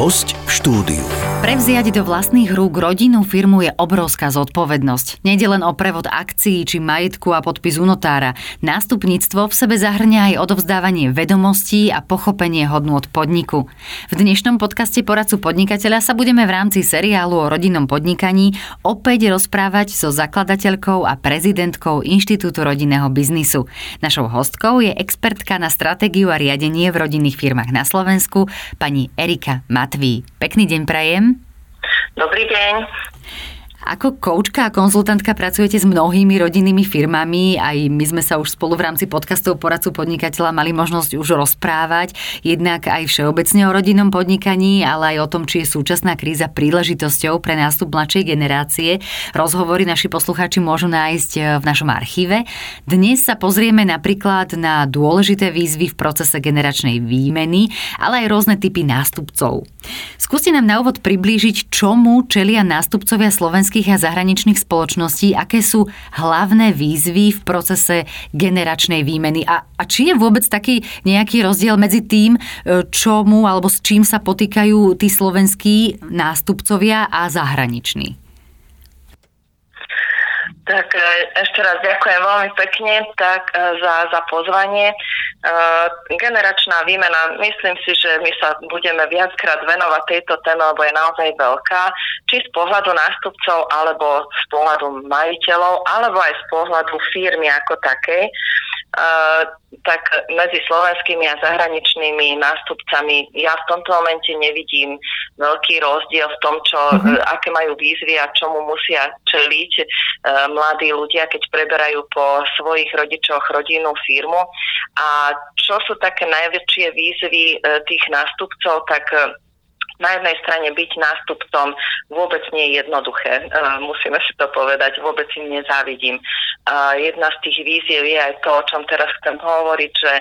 Host v štúdiu. Prevziať do vlastných rúk rodinnú firmu je obrovská zodpovednosť. Nejde len o prevod akcií či majetku a podpis u notára. Nástupníctvo v sebe zahrňa aj odovzdávanie vedomostí a pochopenie hodnôt podniku. V dnešnom podcaste Poradcu podnikateľa sa budeme v rámci seriálu o rodinnom podnikaní opäť rozprávať so zakladateľkou a prezidentkou Inštitútu rodinného biznisu. Našou hostkou je expertka na stratégiu a riadenie v rodinných firmách na Slovensku, pani Erika Matví. Pekný deň prajem. Dobrý deň. Ako koučka a konzultantka pracujete s mnohými rodinnými firmami, aj my sme sa už spolu v rámci podcastov Poradcu podnikateľa mali možnosť už rozprávať, jednak aj všeobecne o rodinnom podnikaní, ale aj o tom, či je súčasná kríza príležitosťou pre nástup mladšej generácie. Rozhovory naši poslucháči môžu nájsť e, v našom archíve. Dnes sa pozrieme napríklad na dôležité výzvy v procese generačnej výmeny, ale aj rôzne typy nástupcov. Skúste nám na úvod priblížiť, čomu čelia nástupcovia slovenských a zahraničných spoločností, aké sú hlavné výzvy v procese generačnej výmeny a, a či je vôbec taký nejaký rozdiel medzi tým, e, čomu alebo s čím sa potýkajú tí slovenskí nástupcovia a zahraniční? Tak e, ešte raz ďakujem veľmi pekne tak, e, za, za pozvanie. Uh, generačná výmena, myslím si, že my sa budeme viackrát venovať tejto téme, lebo je naozaj veľká, či z pohľadu nástupcov, alebo z pohľadu majiteľov, alebo aj z pohľadu firmy ako takej. Tak medzi slovenskými a zahraničnými nástupcami ja v tomto momente nevidím veľký rozdiel v tom, čo, mm-hmm. aké majú výzvy a čomu musia čeliť uh, mladí ľudia, keď preberajú po svojich rodičoch rodinnú firmu. A čo sú také najväčšie výzvy uh, tých nástupcov, tak uh, na jednej strane byť nástupcom vôbec nie je jednoduché. Musíme si to povedať, vôbec im nezávidím. Jedna z tých víziev je aj to, o čom teraz chcem hovoriť, že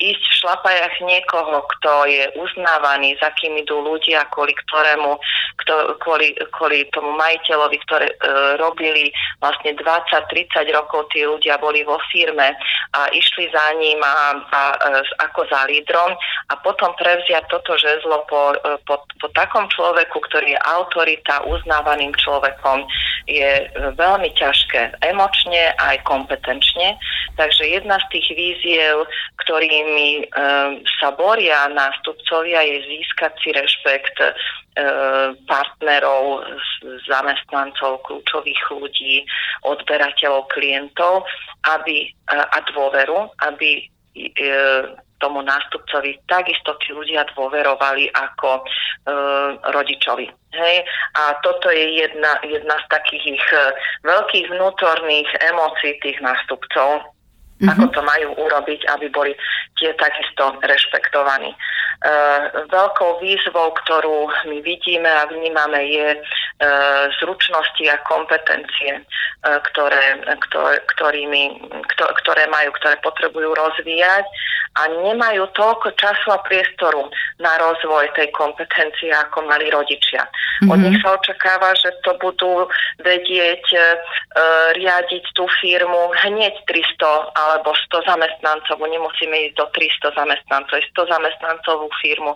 ísť v šlapajach niekoho, kto je uznávaný, za kým idú ľudia, kvôli ktorému, kto, kvôli, kvôli tomu majiteľovi, ktoré e, robili vlastne 20-30 rokov tí ľudia boli vo firme a išli za ním a, a, a ako za lídrom a potom prevziať toto žezlo po, e, po, po takom človeku, ktorý je autorita, uznávaným človekom, je veľmi ťažké emočne aj kompetenčne. Takže jedna z tých víziev, ktorými e, sa boria nástupcovia, je získať si rešpekt e, partnerov, zamestnancov, kľúčových ľudí, odberateľov, klientov aby, a dôveru, aby tomu nástupcovi takisto tí ľudia dôverovali ako e, rodičovi. Hej? A toto je jedna, jedna z takých ich e, veľkých vnútorných emócií tých nástupcov, mm-hmm. ako to majú urobiť, aby boli tie takisto rešpektovaní. E, veľkou výzvou, ktorú my vidíme a vnímame, je e, zručnosti a kompetencie, e, ktoré, ktoré, ktorými, ktoré majú, ktoré potrebujú rozvíjať a nemajú toľko času a priestoru na rozvoj tej kompetencie, ako mali rodičia. Mm-hmm. Od mhm. nich sa očakáva, že to budú vedieť e, riadiť tú firmu hneď 300 alebo 100 zamestnancov. Nemusíme ísť do 300 zamestnancov, 100 zamestnancov firmu.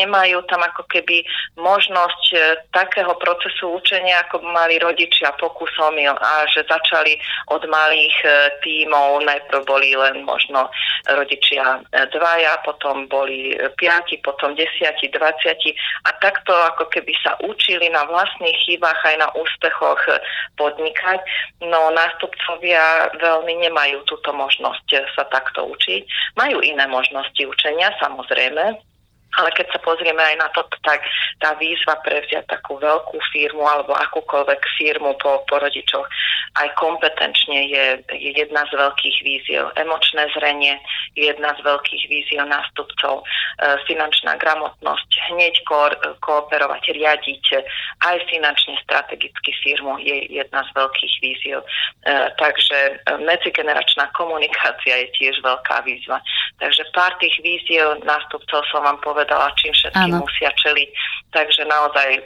Nemajú tam ako keby možnosť e, takého procesu učenia, ako mali rodičia pokusom a že začali od malých e, tímov, najprv boli len možno rodičia e, dvaja, potom boli piati, potom desiati, dvaciati a takto ako keby sa učili na vlastných chybách aj na úspechoch podnikať. No nástupcovia veľmi nemajú túto možnosť sa takto učiť. Majú iné možnosti učenia, samozrejme, ale keď sa pozrieme aj na to, tak tá výzva prevziať takú veľkú firmu alebo akúkoľvek firmu po, po rodičoch aj kompetenčne je, je jedna z veľkých víziev. Emočné zrenie je jedna z veľkých víziev nástupcov. E, finančná gramotnosť, hneď ko- kooperovať, riadiť aj finančne strategicky firmu je jedna z veľkých víziev. E, takže e, medzigeneračná komunikácia je tiež veľká výzva. Takže pár tých víziev nástupcov som vám povedala povedala, čím všetkým ano. musia čeliť. Takže naozaj e,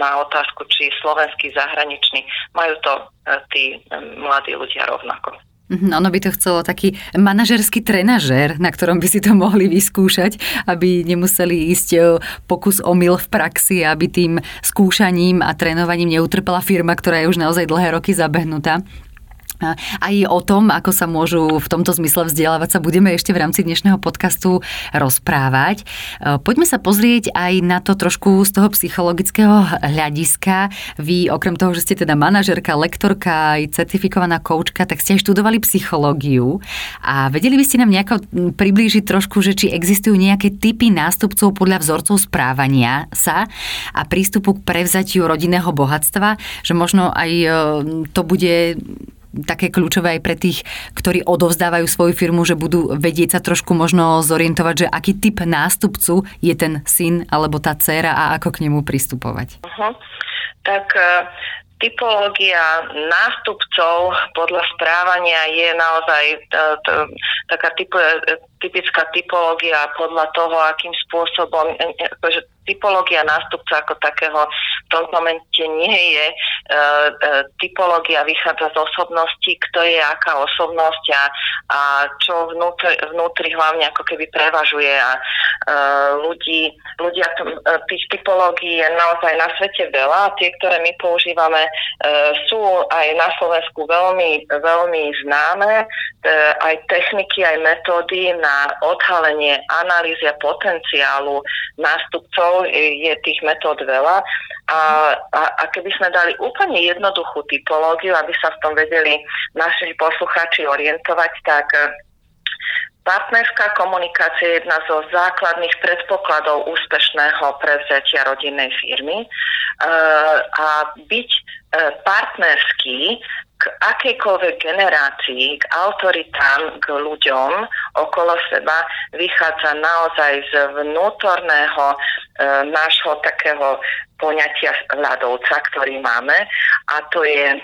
na otázku, či slovenský zahraničný, majú to e, tí e, mladí ľudia rovnako. Mhm, ono by to chcelo taký manažerský trenažér, na ktorom by si to mohli vyskúšať, aby nemuseli ísť e, pokus omyl v praxi, aby tým skúšaním a trénovaním neutrpela firma, ktorá je už naozaj dlhé roky zabehnutá. Aj o tom, ako sa môžu v tomto zmysle vzdelávať, sa budeme ešte v rámci dnešného podcastu rozprávať. E, poďme sa pozrieť aj na to trošku z toho psychologického hľadiska. Vy, okrem toho, že ste teda manažerka, lektorka, aj certifikovaná koučka, tak ste aj študovali psychológiu. A vedeli by ste nám nejako priblížiť trošku, že či existujú nejaké typy nástupcov podľa vzorcov správania sa a prístupu k prevzatiu rodinného bohatstva, že možno aj e, to bude také kľúčové aj pre tých, ktorí odovzdávajú svoju firmu, že budú vedieť sa trošku možno zorientovať, že aký typ nástupcu je ten syn alebo tá dcéra a ako k nemu pristupovať? Uh-huh. Tak e, typológia nástupcov podľa správania je naozaj e, taká e, typická typológia podľa toho, akým spôsobom, akože typológia nástupca ako takého v tom momente nie je. E, e, typológia vychádza z osobnosti, kto je aká osobnosť a, a čo vnútri, vnútri hlavne ako keby prevažuje a e, ľudí, ľudia tých typológií je naozaj na svete veľa a tie, ktoré my používame, sú aj na Slovensku veľmi, veľmi známe. Aj techniky, aj metódy na odhalenie analýzy a potenciálu nástupcov je tých metód veľa a, a, a keby sme dali úplne jednoduchú typológiu, aby sa v tom vedeli naši poslucháči orientovať, tak e, Partnerská komunikácia je jedna zo základných predpokladov úspešného prevzatia rodinnej firmy. E, a byť partnerský k akejkoľvek generácii, k autoritám, k ľuďom okolo seba vychádza naozaj z vnútorného e, nášho takého poňatia ľadovca, ktorý máme. A to je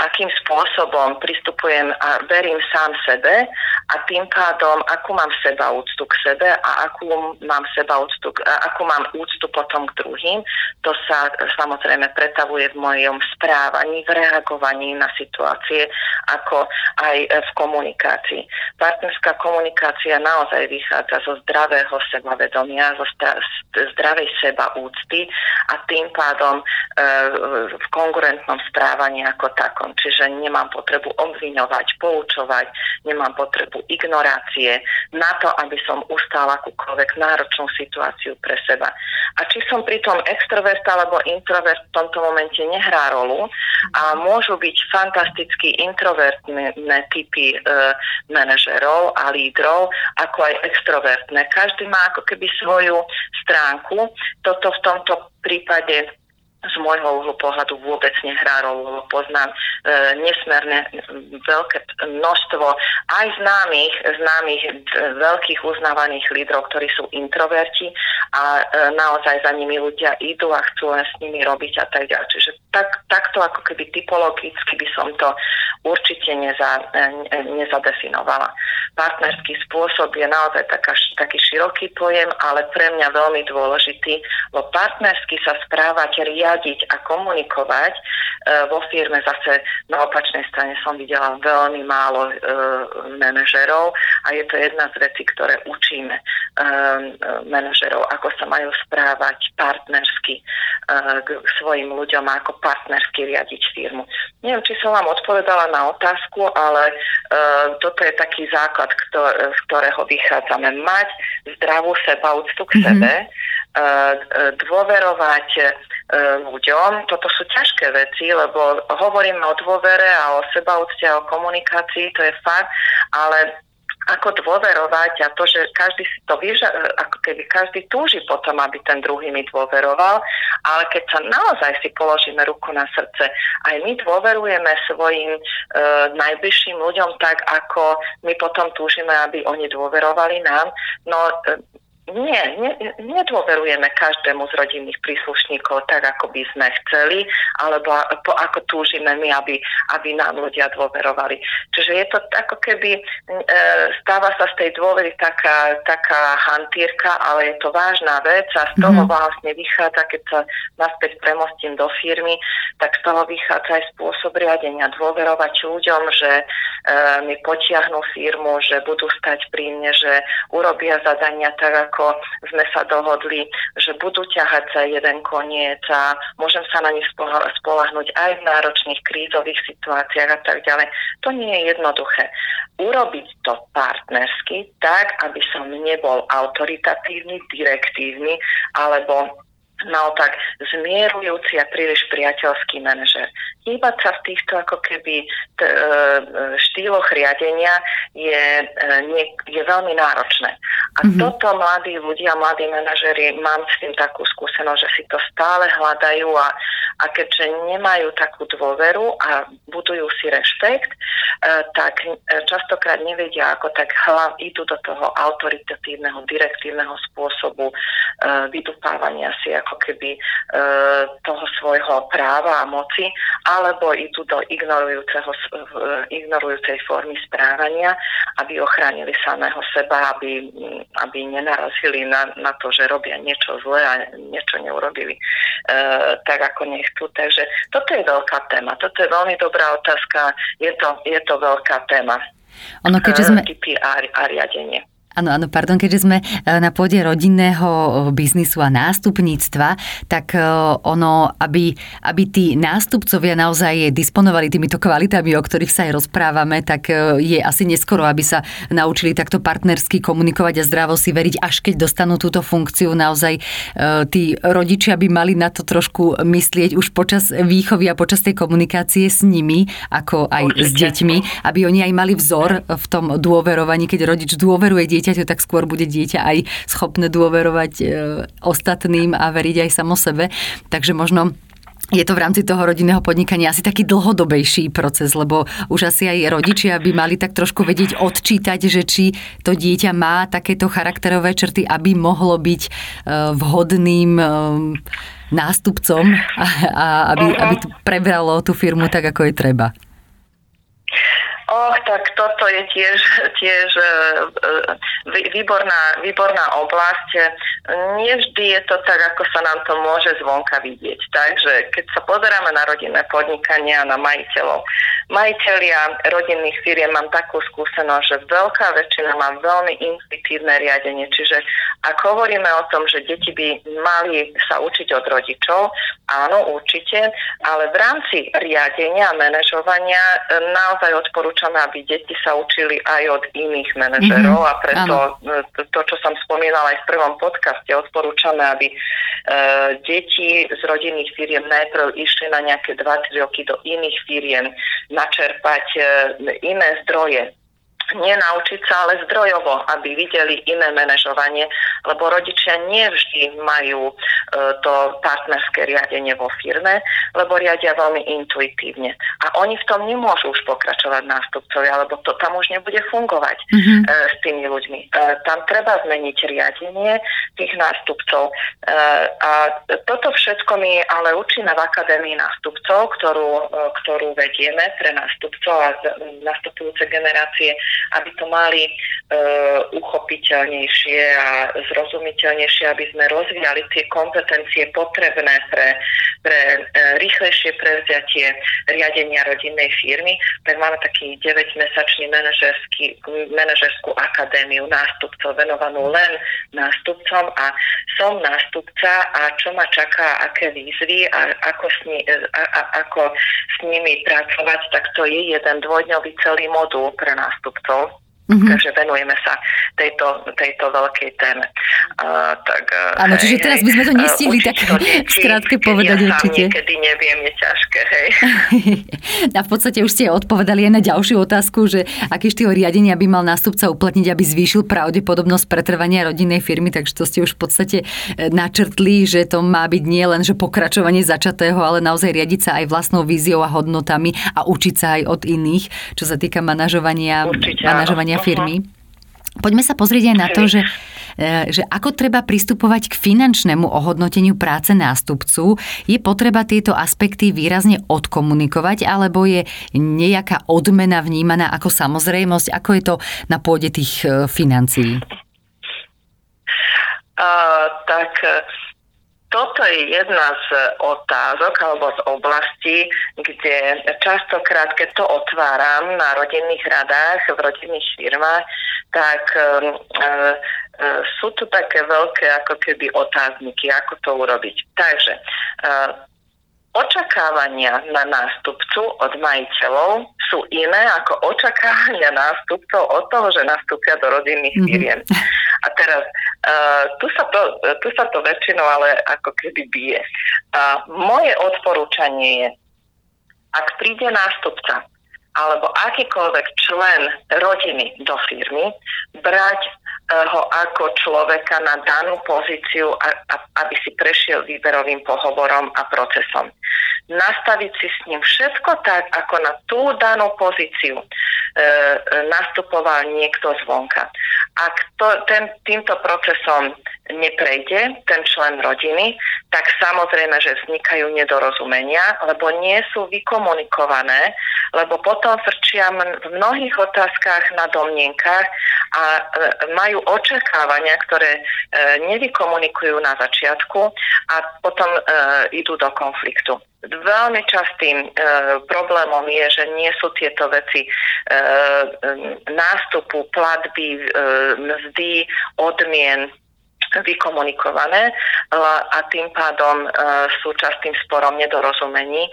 akým spôsobom pristupujem a verím sám sebe a tým pádom, akú mám seba úctu k sebe a akú mám seba úctu, akú mám úctu potom k druhým, to sa samozrejme pretavuje v mojom správaní, v reagovaní na situácie, ako aj v komunikácii. Partnerská komunikácia naozaj vychádza zo zdravého sebavedomia, zo zdravej seba úcty a tým pádom e, v konkurentnom správaní ako takom. Čiže nemám potrebu obviňovať, poučovať, nemám potrebu ignorácie na to, aby som ustála akúkoľvek náročnú situáciu pre seba. A či som pritom extrovert alebo introvert v tomto momente nehrá rolu a môžu byť fantasticky introvertné typy e, manažerov a lídrov, ako aj extrovertné. Každý má ako keby svoju stránku. Toto v tomto prípade z môjho uhlu pohľadu vôbec nehrá rolu, lebo poznám e, nesmerne veľké množstvo aj známych, známych e, veľkých uznávaných lídrov, ktorí sú introverti a e, naozaj za nimi ľudia idú a chcú len s nimi robiť a tak ďalej. Čiže tak, takto ako keby typologicky by som to určite neza, e, nezadefinovala. Partnerský spôsob je naozaj taká, taký široký pojem, ale pre mňa veľmi dôležitý, lebo partnersky sa správať riadne riadiť a komunikovať. E, vo firme zase na opačnej strane som videla veľmi málo e, manažerov a je to jedna z vecí, ktoré učíme e, manažerov, ako sa majú správať partnersky k svojim ľuďom a ako partnersky riadiť firmu. Neviem, či som vám odpovedala na otázku, ale toto je taký základ, z ktorého vychádzame. Mať zdravú sebaúctu k mm-hmm. sebe, dôverovať ľuďom. Toto sú ťažké veci, lebo hovoríme o dôvere a o sebaúcte a o komunikácii, to je fakt, ale ako dôverovať a to, že každý si to vyža, ako keby každý túži potom, aby ten druhý mi dôveroval, ale keď sa naozaj si položíme ruku na srdce, aj my dôverujeme svojim e, najbližším ľuďom tak, ako my potom túžime, aby oni dôverovali nám, no e, nie, nedôverujeme každému z rodinných príslušníkov tak, ako by sme chceli, alebo ako túžime my, aby, aby nám ľudia dôverovali. Čiže je to ako keby, e, stáva sa z tej dôvery taká, taká hantírka, ale je to vážna vec a z toho mm-hmm. vlastne vychádza, keď sa naspäť premostím do firmy, tak z toho vychádza aj spôsob riadenia. Dôverovať ľuďom, že e, mi potiahnú firmu, že budú stať pri mne, že urobia zadania tak, ako sme sa dohodli, že budú ťahať za jeden koniec a môžem sa na nich spolahnuť aj v náročných krízových situáciách a tak ďalej. To nie je jednoduché. Urobiť to partnersky tak, aby som nebol autoritatívny, direktívny alebo naopak zmierujúci a príliš priateľský manažer. Hýbať sa v týchto ako keby t- e, štýloch riadenia je, e, nie, je veľmi náročné. A mm-hmm. toto mladí ľudia, mladí manažeri, mám s tým takú skúsenosť, že si to stále hľadajú a, a keďže nemajú takú dôveru a budujú si rešpekt, e, tak častokrát nevedia, ako tak hlav idú do toho autoritatívneho, direktívneho spôsobu vydupávania si ako keby e, toho svojho práva a moci, alebo idú do ignorujúceho, ignorujúcej formy správania, aby ochránili samého seba, aby, aby nenarazili na, na to, že robia niečo zlé a niečo neurobili e, tak, ako nechcú. Takže toto je veľká téma. Toto je veľmi dobrá otázka. Je to, je to veľká téma. Ono, keďže sme... Typy a, a riadenie. Áno, áno, pardon, keďže sme e, na pôde rodinného e, biznisu a nástupníctva, tak e, ono, aby, aby tí nástupcovia naozaj disponovali týmito kvalitami, o ktorých sa aj rozprávame, tak je asi neskoro, aby sa naučili takto partnersky komunikovať a zdravo si veriť, až keď dostanú túto funkciu. Naozaj tí rodičia by mali na to trošku myslieť už počas výchovy a počas tej komunikácie s nimi, ako aj Určite. s deťmi, aby oni aj mali vzor v tom dôverovaní, keď rodič dôveruje dieťa dieťaťu, tak skôr bude dieťa aj schopné dôverovať e, ostatným a veriť aj samo sebe. Takže možno je to v rámci toho rodinného podnikania asi taký dlhodobejší proces, lebo už asi aj rodičia by mali tak trošku vedieť odčítať, že či to dieťa má takéto charakterové črty, aby mohlo byť e, vhodným e, nástupcom a, aby, aby prebralo tú firmu tak, ako je treba. Och, tak toto je tiež, tiež e, e, výborná, výborná oblasť. Nevždy je to tak, ako sa nám to môže zvonka vidieť. Takže keď sa pozeráme na rodinné podnikania, na majiteľov, majiteľia rodinných firiem mám takú skúsenosť, že veľká väčšina má veľmi intuitívne riadenie. Čiže ak hovoríme o tom, že deti by mali sa učiť od rodičov, áno, určite, ale v rámci riadenia a manažovania e, naozaj odporúčam odporúčame, aby deti sa učili aj od iných manažerov mm-hmm. a preto. E, to, čo som spomínala aj v prvom podcaste, odporúčame, aby e, deti z rodinných firiem najprv išli na nejaké 2-3 roky do iných firiem načerpať e, iné zdroje nenaučiť sa, ale zdrojovo, aby videli iné manažovanie, lebo rodičia nevždy majú e, to partnerské riadenie vo firme, lebo riadia veľmi intuitívne. A oni v tom nemôžu už pokračovať nástupcovia, lebo to tam už nebude fungovať mm-hmm. s tými ľuďmi. E, tam treba zmeniť riadenie tých nástupcov. A toto všetko my ale učíme v Akadémii nástupcov, ktorú, ktorú vedieme pre nástupcov a nastupujúce generácie aby to mali e, uchopiteľnejšie a zrozumiteľnejšie, aby sme rozvíjali tie kompetencie potrebné pre, pre e, rýchlejšie prevziatie riadenia rodinnej firmy, tak máme taký 9-mesačný manažerskú akadémiu nástupcov venovanú len nástupcom. A som nástupca a čo ma čaká, aké výzvy a ako s, ni, a, a, ako s nimi pracovať, tak to je jeden dvojdňový celý modul pre nástupcov strong Mm-hmm. Takže venujeme sa tejto, tejto veľkej téme. Uh, tak, Áno, čiže teraz by sme to nestihli tak skrátke povedať ja určite. niekedy neviem, je ťažké, hej. A v podstate už ste odpovedali aj na ďalšiu otázku, že aký štýl riadenia by mal nástupca uplatniť, aby zvýšil pravdepodobnosť pretrvania rodinnej firmy, takže to ste už v podstate e, načrtli, že to má byť nie len že pokračovanie začatého, ale naozaj riadiť sa aj vlastnou víziou a hodnotami a učiť sa aj od iných, čo sa týka manažovania, manažovania firmy. Poďme sa pozrieť aj na to, že že ako treba pristupovať k finančnému ohodnoteniu práce nástupcu. Je potreba tieto aspekty výrazne odkomunikovať, alebo je nejaká odmena vnímaná ako samozrejmosť? Ako je to na pôde tých e, financií? Uh, tak toto je jedna z otázok alebo z oblastí, kde častokrát, keď to otváram na rodinných radách, v rodinných firmách, tak uh, uh, sú tu také veľké ako keby otázniky, ako to urobiť. Takže uh, očakávania na nástupcu od majiteľov sú iné ako očakávania nástupcov od toho, že nastúpia do rodinných mm-hmm. firiem. A teraz uh, tu, sa to, tu sa to väčšinou ale ako keby bije. Uh, moje odporúčanie je, ak príde nástupca alebo akýkoľvek člen rodiny do firmy, brať ho ako človeka na danú pozíciu, aby si prešiel výberovým pohovorom a procesom nastaviť si s ním všetko tak, ako na tú danú pozíciu e, e, nastupoval niekto zvonka. Ak to, ten, týmto procesom neprejde ten člen rodiny, tak samozrejme, že vznikajú nedorozumenia, lebo nie sú vykomunikované, lebo potom frčia v mnohých otázkach na domnienkach a e, majú očakávania, ktoré e, nevykomunikujú na začiatku a potom e, idú do konfliktu. Veľmi častým e, problémom je, že nie sú tieto veci e, nástupu, platby, e, mzdy, odmien vykomunikované a tým pádom e, sú častým sporom nedorozumení, e,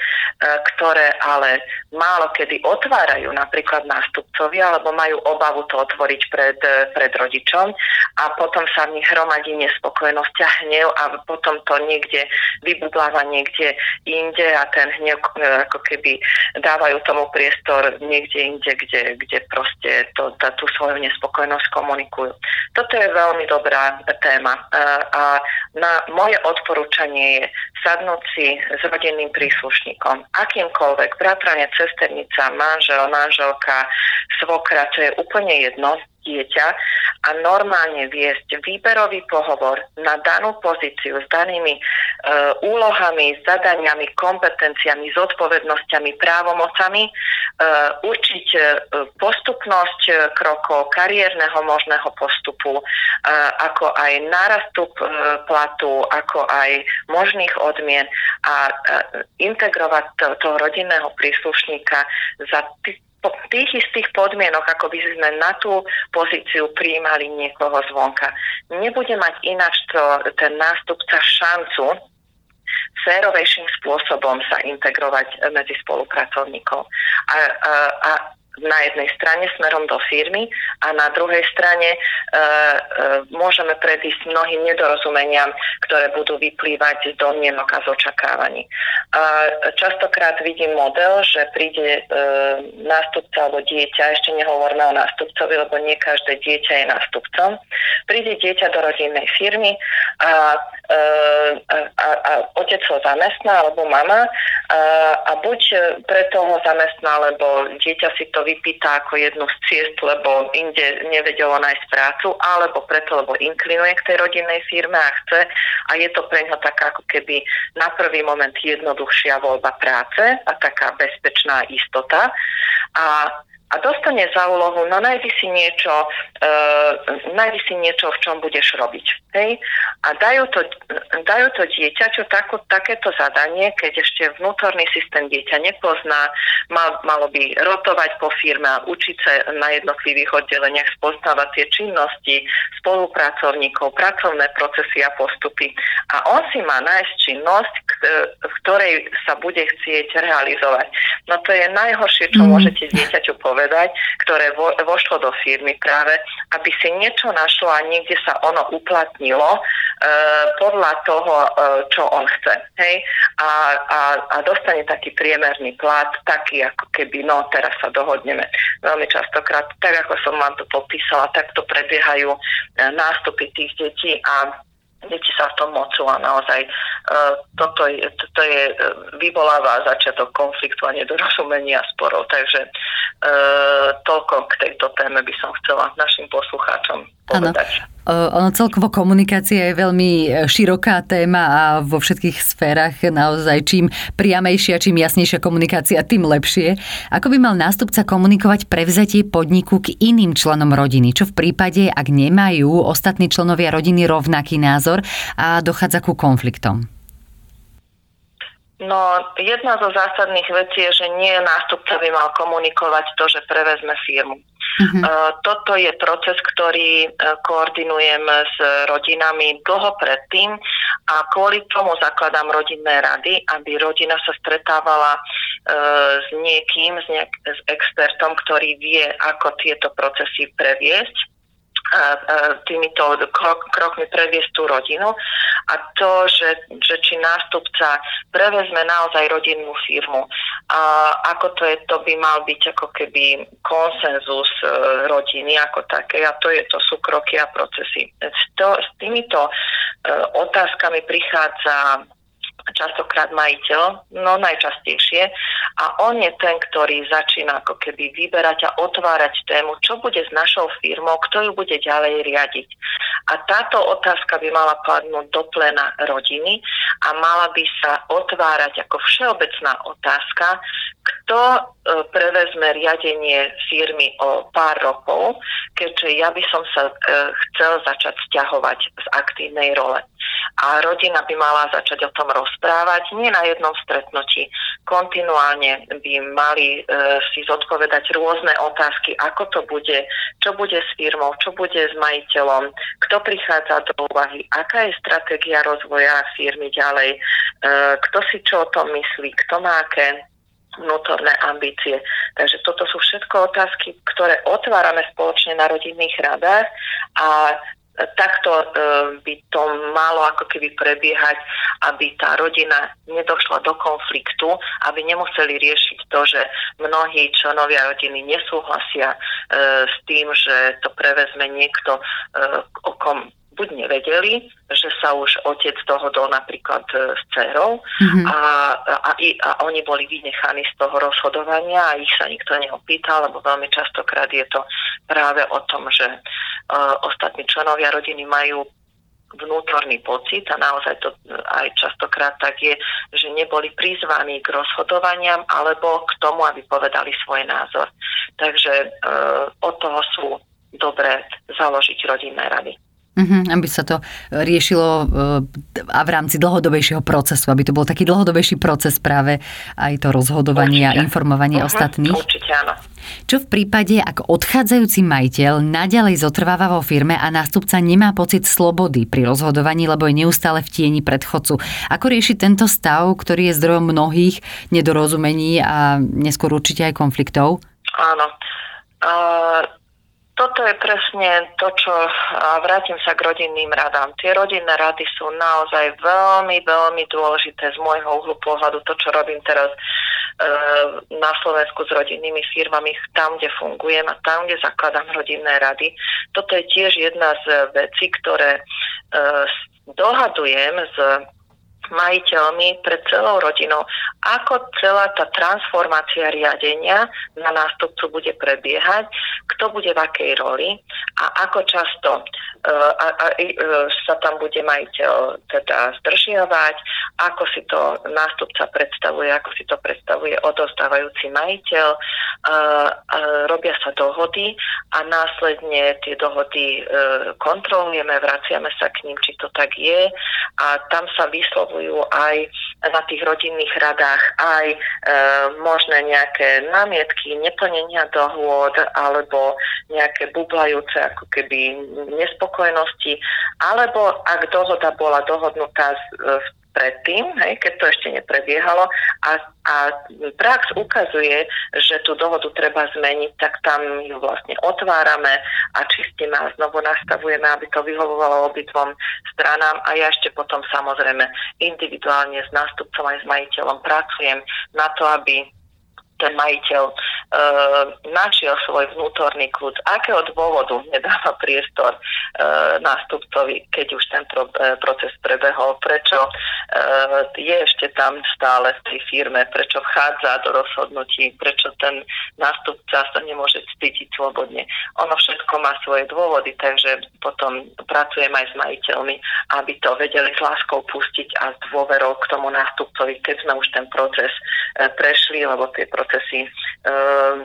ktoré ale málo kedy otvárajú napríklad nástupcovi alebo majú obavu to otvoriť pred, e, pred rodičom a potom sa v nich hromadí nespokojnosť a hnev a potom to niekde vybudláva niekde inde a ten hnev ako keby dávajú tomu priestor niekde inde, kde, kde proste to, tá, tú svoju nespokojnosť komunikujú. Toto je veľmi dobrá téma téma. A na moje odporúčanie je sadnúť si s rodinným príslušníkom, akýmkoľvek, bratranec, cesternica, manžel, manželka, svokra, to je úplne jedno, dieťa a normálne viesť výberový pohovor na danú pozíciu s danými e, úlohami, zadaniami, kompetenciami, zodpovednosťami, právomocami, e, určiť e, postupnosť e, krokov, kariérneho možného postupu, e, ako aj nárastu e, platu, ako aj možných odmien a e, integrovať to, toho rodinného príslušníka za po tých istých podmienok, ako by sme na tú pozíciu prijímali niekoho zvonka. Nebude mať ináč to, ten nástupca šancu férovejším spôsobom sa integrovať medzi spolupracovníkov. A, a, a na jednej strane smerom do firmy a na druhej strane e, e, môžeme predísť mnohým nedorozumeniam, ktoré budú vyplývať z domienok a z očakávaní. A častokrát vidím model, že príde e, nástupca alebo dieťa, ešte nehovorme o nástupcovi, lebo nie každé dieťa je nástupcom. Príde dieťa do rodinnej firmy a a, a otec ho zamestná alebo mama a, a buď preto ho zamestná, lebo dieťa si to vypýta ako jednu z ciest, lebo inde nevedelo nájsť prácu, alebo preto, lebo inklinuje k tej rodinnej firme a chce a je to pre ňo taká ako keby na prvý moment jednoduchšia voľba práce a taká bezpečná istota. A a dostane za úlohu, no nájdi si niečo, uh, nájdi si niečo, v čom budeš robiť. Hej? A dajú to, dajú to dieťaťu takú, takéto zadanie, keď ešte vnútorný systém dieťa nepozná, mal, malo by rotovať po firme a učiť sa na jednotlivých oddeleniach, spoznávať tie činnosti, spolupracovníkov, pracovné procesy a postupy. A on si má nájsť činnosť, v ktorej sa bude chcieť realizovať. No to je najhoršie, čo mm. môžete dieťaťu povedať povedať, ktoré vo, vošlo do firmy práve, aby si niečo našlo a niekde sa ono uplatnilo e, podľa toho, e, čo on chce. Hej? A, a, a dostane taký priemerný plat, taký ako keby, no teraz sa dohodneme. Veľmi častokrát, tak ako som vám to popísala, takto prebiehajú e, nástupy tých detí a deti sa v tom mocú a naozaj uh, toto, je, toto je, uh, vyvoláva začiatok konfliktu a nedorozumenia sporov. Takže uh, toľko k tejto téme by som chcela našim poslucháčom povedať. Ano. Ono celkovo komunikácia je veľmi e, široká téma a vo všetkých sférach naozaj čím priamejšia, čím jasnejšia komunikácia, tým lepšie. Ako by mal nástupca komunikovať prevzatie podniku k iným členom rodiny? Čo v prípade, ak nemajú ostatní členovia rodiny rovnaký názor a dochádza ku konfliktom? No, jedna zo zásadných vecí je, že nie nástupca by mal komunikovať to, že prevezme firmu. Uh-huh. Toto je proces, ktorý e, koordinujem s rodinami dlho predtým a kvôli tomu zakladám rodinné rady, aby rodina sa stretávala e, s niekým, s, nejak, s expertom, ktorý vie, ako tieto procesy previesť týmito krok, krokmi previesť tú rodinu. A to, že, že či nástupca prevezme naozaj rodinnú firmu, a ako to je, to by mal byť ako keby konsenzus e, rodiny ako také. A to, je, to sú kroky a procesy. S, to, s týmito uh, otázkami prichádza častokrát majiteľ, no najčastejšie. A on je ten, ktorý začína ako keby vyberať a otvárať tému, čo bude s našou firmou, kto ju bude ďalej riadiť. A táto otázka by mala padnúť do plena rodiny a mala by sa otvárať ako všeobecná otázka, kto e, prevezme riadenie firmy o pár rokov, keďže ja by som sa e, chcel začať stiahovať z aktívnej role. A rodina by mala začať o tom rozprávať, nie na jednom stretnutí. Kontinuálne by mali e, si zodpovedať rôzne otázky, ako to bude, čo bude s firmou, čo bude s majiteľom, kto prichádza do úvahy, aká je stratégia rozvoja firmy ďalej, e, kto si čo o tom myslí, kto má aké vnútorné ambície. Takže toto sú všetko otázky, ktoré otvárame spoločne na rodinných radách a takto e, by to malo ako keby prebiehať, aby tá rodina nedošla do konfliktu, aby nemuseli riešiť to, že mnohí členovia rodiny nesúhlasia e, s tým, že to prevezme niekto, e, o kom buď nevedeli, že sa už otec dohodol napríklad e, s dcerou mm-hmm. a, a, a oni boli vynechaní z toho rozhodovania a ich sa nikto neopýtal, lebo veľmi častokrát je to práve o tom, že uh, ostatní členovia rodiny majú vnútorný pocit a naozaj to aj častokrát tak je, že neboli prizvaní k rozhodovaniam alebo k tomu, aby povedali svoj názor. Takže e, od toho sú dobré založiť rodinné rady. Mm-hmm, aby sa to riešilo eh, a v rámci dlhodobejšieho procesu, aby to bol taký dlhodobejší proces práve aj to rozhodovanie určite. a informovanie uh-huh, ostatných. Určite áno. Čo v prípade, ak odchádzajúci majiteľ naďalej zotrváva vo firme a nástupca nemá pocit slobody pri rozhodovaní, lebo je neustále v tieni predchodcu? Ako riešiť tento stav, ktorý je zdrojom mnohých nedorozumení a neskôr určite aj konfliktov? Áno. Uh toto je presne to, čo a vrátim sa k rodinným radám. Tie rodinné rady sú naozaj veľmi, veľmi dôležité z môjho uhlu pohľadu. To, čo robím teraz e, na Slovensku s rodinnými firmami, tam, kde fungujem a tam, kde zakladám rodinné rady. Toto je tiež jedna z vecí, ktoré e, dohadujem s majiteľmi, pred celou rodinou, ako celá tá transformácia riadenia na nástupcu bude prebiehať, kto bude v akej roli a ako často uh, a, a, uh, sa tam bude majiteľ teda zdržiavať, ako si to nástupca predstavuje, ako si to predstavuje odostávajúci majiteľ. Uh, robia sa dohody a následne tie dohody uh, kontrolujeme, vraciame sa k ním, či to tak je a tam sa vyslovujú vysvetľujú aj na tých rodinných radách aj e, možné nejaké námietky, neplnenia dohôd alebo nejaké bublajúce ako keby nespokojnosti, alebo ak dohoda bola dohodnutá v predtým, hej, keď to ešte neprebiehalo. A, a prax ukazuje, že tú dohodu treba zmeniť, tak tam ju vlastne otvárame a čistíme a znovu nastavujeme, aby to vyhovovalo obidvom stranám. A ja ešte potom samozrejme individuálne s nástupcom aj s majiteľom pracujem na to, aby ten majiteľ e, našiel svoj vnútorný kľud, akého dôvodu nedáva priestor e, nástupcovi, keď už ten pro, e, proces prebehol, prečo e, je ešte tam stále v tej firme, prečo vchádza do rozhodnutí, prečo ten nástupca sa nemôže cítiť slobodne. Ono všetko má svoje dôvody, takže potom pracujem aj s majiteľmi, aby to vedeli s láskou pustiť a s dôverou k tomu nástupcovi, keď sme už ten proces e, prešli, lebo tie procesy e,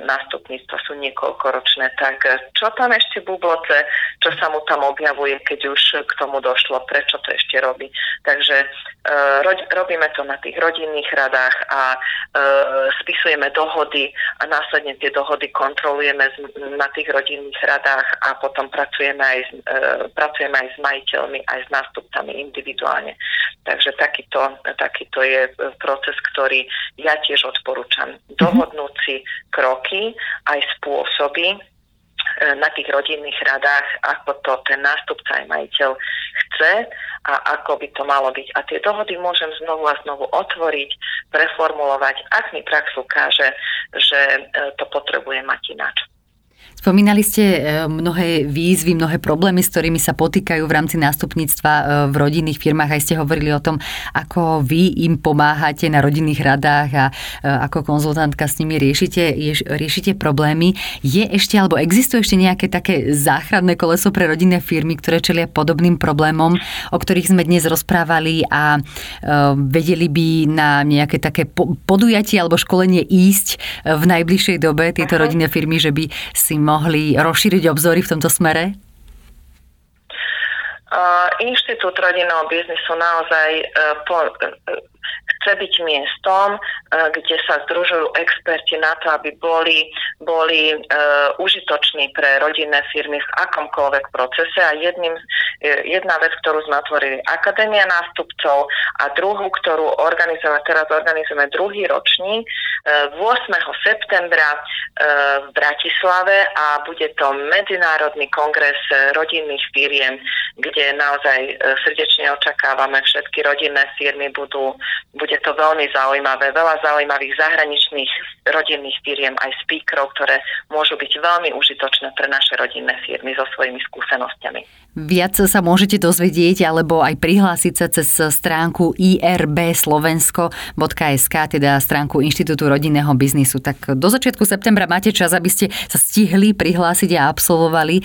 nástupníctva sú niekoľkoročné. Tak e, čo tam ešte bubloce, čo sa mu tam objavuje, keď už k tomu došlo, prečo to ešte robí. Takže e, robíme to na tých rodinných radách a e, spisujeme dohody a následne tie dohody kontrolujeme na tých rodinných radách a potom pracujeme aj, s, e, pracujeme aj s majiteľmi, aj s nástupcami individuálne. Takže takýto, takýto je proces, ktorý ja tiež odporúčam. Mhm. Dohodnúť kroky, aj spôsoby, E, na tých rodinných radách, ako to ten nástupca aj majiteľ chce a ako by to malo byť. A tie dohody môžem znovu a znovu otvoriť, preformulovať, ak mi prax ukáže, že e, to potrebuje mať ináč. Spomínali ste e, mnohé výzvy, mnohé problémy, s ktorými sa potýkajú v rámci nástupníctva e, v rodinných firmách. Aj ste hovorili o tom, ako vy im pomáhate na rodinných radách a e, ako konzultantka s nimi riešite, riešite problémy. Je ešte, alebo existuje ešte nejaké také záchranné koleso pre rodinné firmy, ktoré čelia podobným problémom, o ktorých sme dnes rozprávali a vedeli by na nejaké také podujatie alebo školenie ísť v najbližšej dobe tieto rodinné firmy, že by si mohli rozšíriť obzory v tomto smere? Uh, Inštitút rodinného biznisu naozaj uh, po, uh, chce byť miestom, kde sa združujú experti na to, aby boli, boli uh, užitoční pre rodinné firmy v akomkoľvek procese. A jedným, jedna vec, ktorú sme otvorili Akadémia nástupcov a druhú, ktorú organizujeme, teraz organizujeme druhý ročník uh, 8. septembra uh, v Bratislave a bude to Medzinárodný kongres rodinných firiem, kde naozaj srdečne očakávame všetky rodinné firmy budú, bude je to veľmi zaujímavé. Veľa zaujímavých zahraničných rodinných firiem, aj speakerov, ktoré môžu byť veľmi užitočné pre naše rodinné firmy so svojimi skúsenostiami. Viac sa môžete dozvedieť alebo aj prihlásiť sa cez stránku irbslovensko.sk, teda stránku Inštitútu rodinného biznisu. Tak do začiatku septembra máte čas, aby ste sa stihli prihlásiť a absolvovali e,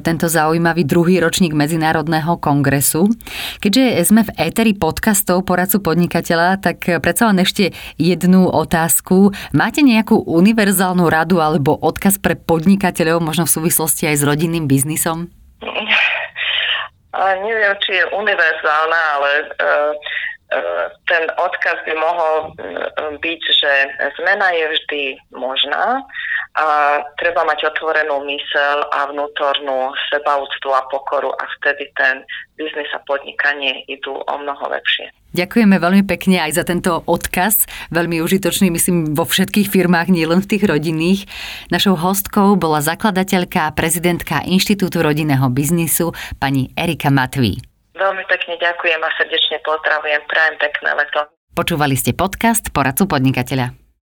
tento zaujímavý druhý ročník Medzinárodného kongresu. Keďže sme v éteri podcastov poradcu podnikateľa, tak predsa len ešte jednu otázku. Máte nejakú univerzálnu radu alebo odkaz pre podnikateľov, možno v súvislosti aj s rodinným biznisom? A neviem, či je univerzálna, ale uh, ten odkaz by mohol byť, že zmena je vždy možná a treba mať otvorenú mysel a vnútornú sebaúctu a pokoru a vtedy ten biznis a podnikanie idú o mnoho lepšie. Ďakujeme veľmi pekne aj za tento odkaz, veľmi užitočný, myslím, vo všetkých firmách, nielen v tých rodinných. Našou hostkou bola zakladateľka a prezidentka Inštitútu rodinného biznisu, pani Erika Matví. Veľmi pekne ďakujem a srdečne pozdravujem. Prajem pekné leto. Počúvali ste podcast Poradcu podnikateľa.